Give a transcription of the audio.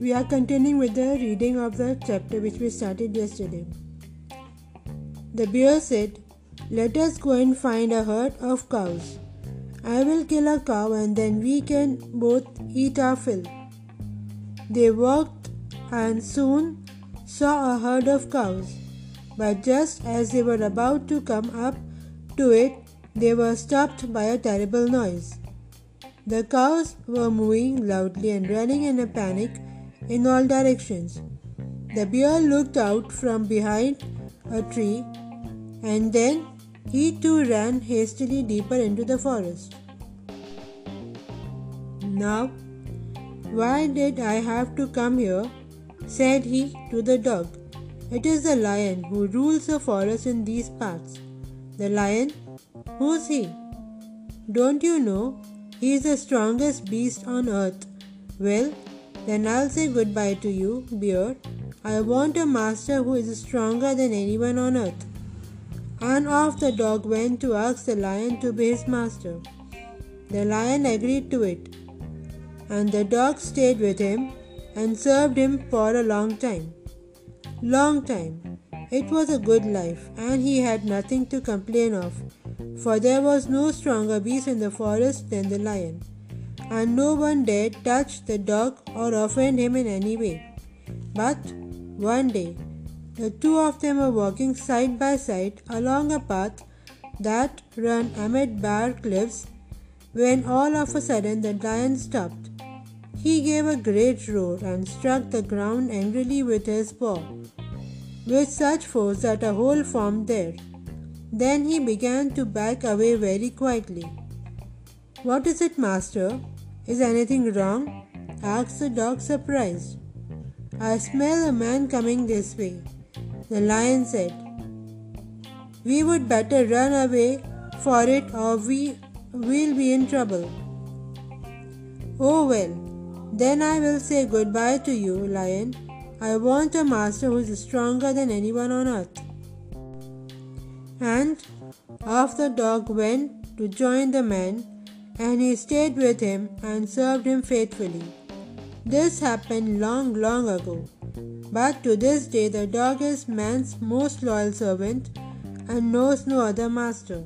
we are continuing with the reading of the chapter which we started yesterday. The bear said, Let us go and find a herd of cows. I will kill a cow and then we can both eat our fill. They walked and soon saw a herd of cows, but just as they were about to come up to it, they were stopped by a terrible noise. The cows were mooing loudly and running in a panic in all directions. The bear looked out from behind a tree and then he too ran hastily deeper into the forest. Now, why did I have to come here? said he to the dog. It is the lion who rules the forest in these parts. The lion? Who's he? Don't you know he is the strongest beast on earth. Well, then I'll say goodbye to you, Bear. I want a master who is stronger than anyone on earth. And off the dog went to ask the lion to be his master. The lion agreed to it, and the dog stayed with him and served him for a long time. Long time. It was a good life, and he had nothing to complain of for there was no stronger beast in the forest than the lion, and no one dared touch the dog or offend him in any way. But one day, the two of them were walking side by side along a path that ran amid bare cliffs when all of a sudden the lion stopped. He gave a great roar and struck the ground angrily with his paw, with such force that a hole formed there. Then he began to back away very quietly. What is it, master? Is anything wrong? asked the dog, surprised. I smell a man coming this way, the lion said. We would better run away for it or we will be in trouble. Oh well, then I will say goodbye to you, lion. I want a master who is stronger than anyone on earth and off the dog went to join the man, and he stayed with him and served him faithfully. This happened long, long ago, but to this day the dog is man's most loyal servant and knows no other master.